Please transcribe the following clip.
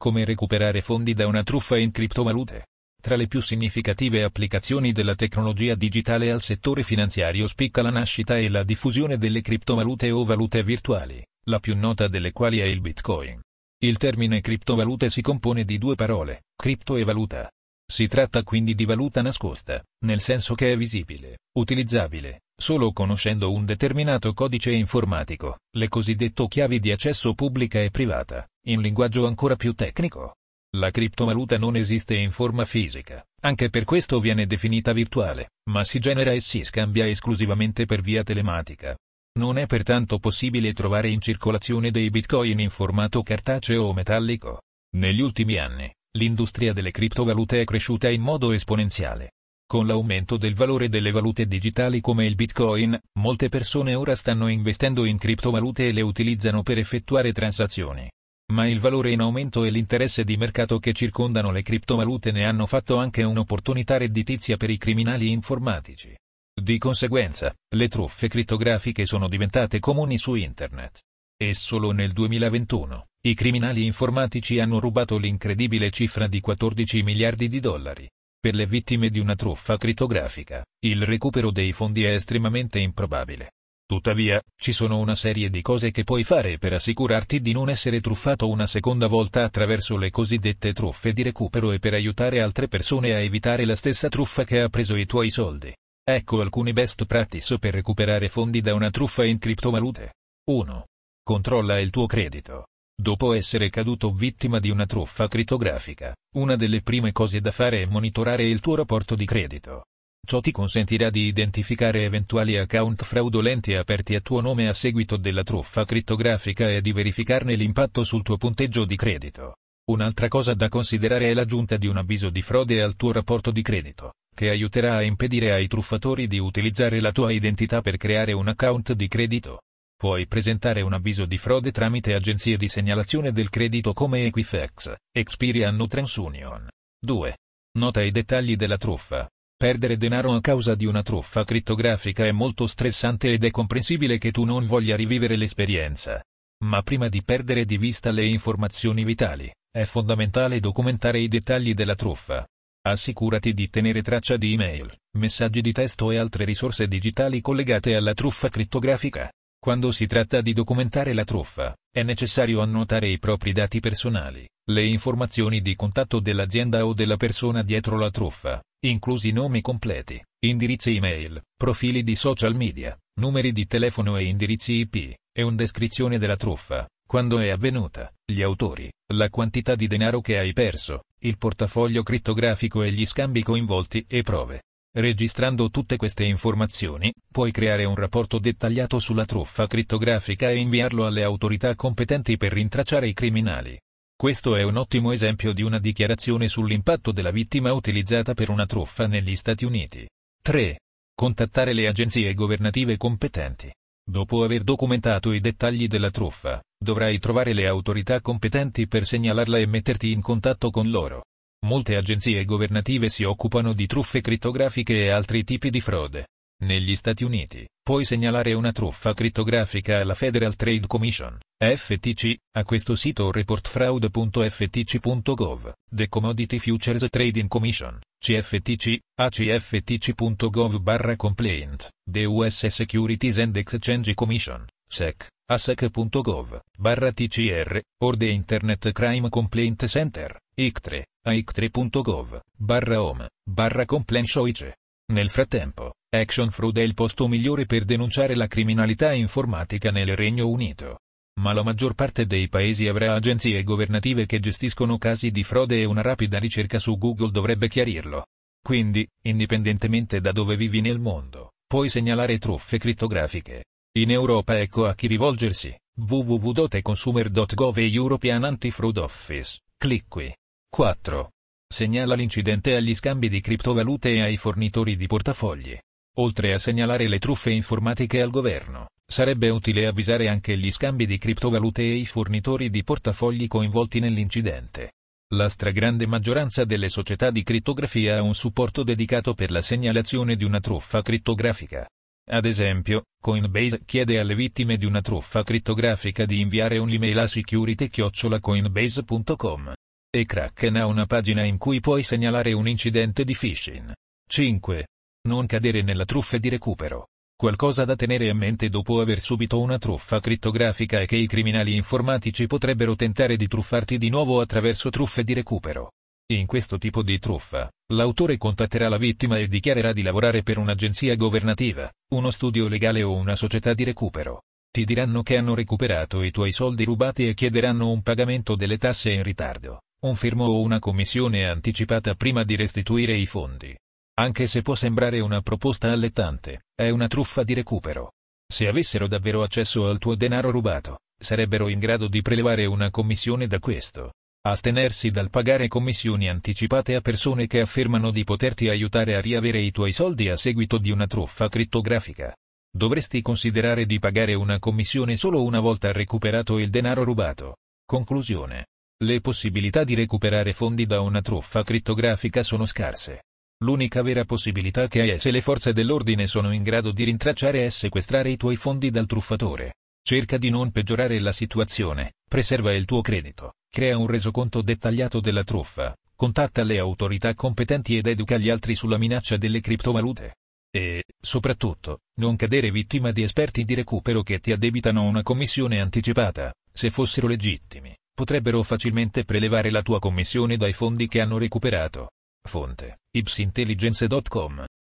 Come recuperare fondi da una truffa in criptovalute? Tra le più significative applicazioni della tecnologia digitale al settore finanziario spicca la nascita e la diffusione delle criptovalute o valute virtuali, la più nota delle quali è il Bitcoin. Il termine criptovalute si compone di due parole, cripto e valuta. Si tratta quindi di valuta nascosta, nel senso che è visibile, utilizzabile, solo conoscendo un determinato codice informatico, le cosiddette chiavi di accesso pubblica e privata, in linguaggio ancora più tecnico. La criptovaluta non esiste in forma fisica, anche per questo viene definita virtuale, ma si genera e si scambia esclusivamente per via telematica. Non è pertanto possibile trovare in circolazione dei bitcoin in formato cartaceo o metallico. Negli ultimi anni, l'industria delle criptovalute è cresciuta in modo esponenziale. Con l'aumento del valore delle valute digitali come il bitcoin, molte persone ora stanno investendo in criptovalute e le utilizzano per effettuare transazioni. Ma il valore in aumento e l'interesse di mercato che circondano le criptovalute ne hanno fatto anche un'opportunità redditizia per i criminali informatici. Di conseguenza, le truffe crittografiche sono diventate comuni su Internet. E solo nel 2021, i criminali informatici hanno rubato l'incredibile cifra di 14 miliardi di dollari. Per le vittime di una truffa crittografica, il recupero dei fondi è estremamente improbabile. Tuttavia, ci sono una serie di cose che puoi fare per assicurarti di non essere truffato una seconda volta attraverso le cosiddette truffe di recupero e per aiutare altre persone a evitare la stessa truffa che ha preso i tuoi soldi. Ecco alcune best practice per recuperare fondi da una truffa in criptovalute. 1. Controlla il tuo credito. Dopo essere caduto vittima di una truffa crittografica, una delle prime cose da fare è monitorare il tuo rapporto di credito. Ciò ti consentirà di identificare eventuali account fraudolenti aperti a tuo nome a seguito della truffa crittografica e di verificarne l'impatto sul tuo punteggio di credito. Un'altra cosa da considerare è l'aggiunta di un avviso di frode al tuo rapporto di credito, che aiuterà a impedire ai truffatori di utilizzare la tua identità per creare un account di credito. Puoi presentare un avviso di frode tramite agenzie di segnalazione del credito come Equifax, Experian o TransUnion. 2. Nota i dettagli della truffa. Perdere denaro a causa di una truffa crittografica è molto stressante ed è comprensibile che tu non voglia rivivere l'esperienza. Ma prima di perdere di vista le informazioni vitali, è fondamentale documentare i dettagli della truffa. Assicurati di tenere traccia di email, messaggi di testo e altre risorse digitali collegate alla truffa crittografica. Quando si tratta di documentare la truffa, è necessario annotare i propri dati personali, le informazioni di contatto dell'azienda o della persona dietro la truffa, inclusi nomi completi, indirizzi email, profili di social media, numeri di telefono e indirizzi IP, e una descrizione della truffa, quando è avvenuta, gli autori, la quantità di denaro che hai perso, il portafoglio crittografico e gli scambi coinvolti e prove. Registrando tutte queste informazioni, puoi creare un rapporto dettagliato sulla truffa crittografica e inviarlo alle autorità competenti per rintracciare i criminali. Questo è un ottimo esempio di una dichiarazione sull'impatto della vittima utilizzata per una truffa negli Stati Uniti. 3. Contattare le agenzie governative competenti. Dopo aver documentato i dettagli della truffa, dovrai trovare le autorità competenti per segnalarla e metterti in contatto con loro. Molte agenzie governative si occupano di truffe crittografiche e altri tipi di frode. Negli Stati Uniti, puoi segnalare una truffa crittografica alla Federal Trade Commission, FTC, a questo sito reportfraud.ftc.gov, The Commodity Futures Trading Commission, CFTC, acftc.gov barra complaint, The US Securities and Exchange Commission, SEC, asec.gov, barra TCR, or the Internet Crime Complaint Center, IC3, aic3.gov, barra home, barra complaint Nel frattempo, Action Fraud è il posto migliore per denunciare la criminalità informatica nel Regno Unito. Ma la maggior parte dei paesi avrà agenzie governative che gestiscono casi di frode e una rapida ricerca su Google dovrebbe chiarirlo. Quindi, indipendentemente da dove vivi nel mondo, puoi segnalare truffe crittografiche. In Europa ecco a chi rivolgersi, www.consumer.gov e European Anti-Fraud Office, clic qui. 4. Segnala l'incidente agli scambi di criptovalute e ai fornitori di portafogli. Oltre a segnalare le truffe informatiche al governo, sarebbe utile avvisare anche gli scambi di criptovalute e i fornitori di portafogli coinvolti nell'incidente. La stragrande maggioranza delle società di crittografia ha un supporto dedicato per la segnalazione di una truffa crittografica. Ad esempio, Coinbase chiede alle vittime di una truffa crittografica di inviare un'email a security-coinbase.com. E Kraken ha una pagina in cui puoi segnalare un incidente di phishing. 5. Non cadere nella truffa di recupero. Qualcosa da tenere a mente dopo aver subito una truffa crittografica è che i criminali informatici potrebbero tentare di truffarti di nuovo attraverso truffe di recupero. In questo tipo di truffa, l'autore contatterà la vittima e dichiarerà di lavorare per un'agenzia governativa, uno studio legale o una società di recupero. Ti diranno che hanno recuperato i tuoi soldi rubati e chiederanno un pagamento delle tasse in ritardo un firmo o una commissione anticipata prima di restituire i fondi. Anche se può sembrare una proposta allettante, è una truffa di recupero. Se avessero davvero accesso al tuo denaro rubato, sarebbero in grado di prelevare una commissione da questo. Astenersi dal pagare commissioni anticipate a persone che affermano di poterti aiutare a riavere i tuoi soldi a seguito di una truffa crittografica. Dovresti considerare di pagare una commissione solo una volta recuperato il denaro rubato. Conclusione. Le possibilità di recuperare fondi da una truffa crittografica sono scarse. L'unica vera possibilità che hai è se le forze dell'ordine sono in grado di rintracciare e sequestrare i tuoi fondi dal truffatore. Cerca di non peggiorare la situazione, preserva il tuo credito, crea un resoconto dettagliato della truffa, contatta le autorità competenti ed educa gli altri sulla minaccia delle criptovalute. E, soprattutto, non cadere vittima di esperti di recupero che ti addebitano una commissione anticipata, se fossero legittimi potrebbero facilmente prelevare la tua commissione dai fondi che hanno recuperato. Fonte, ipsintelligence.com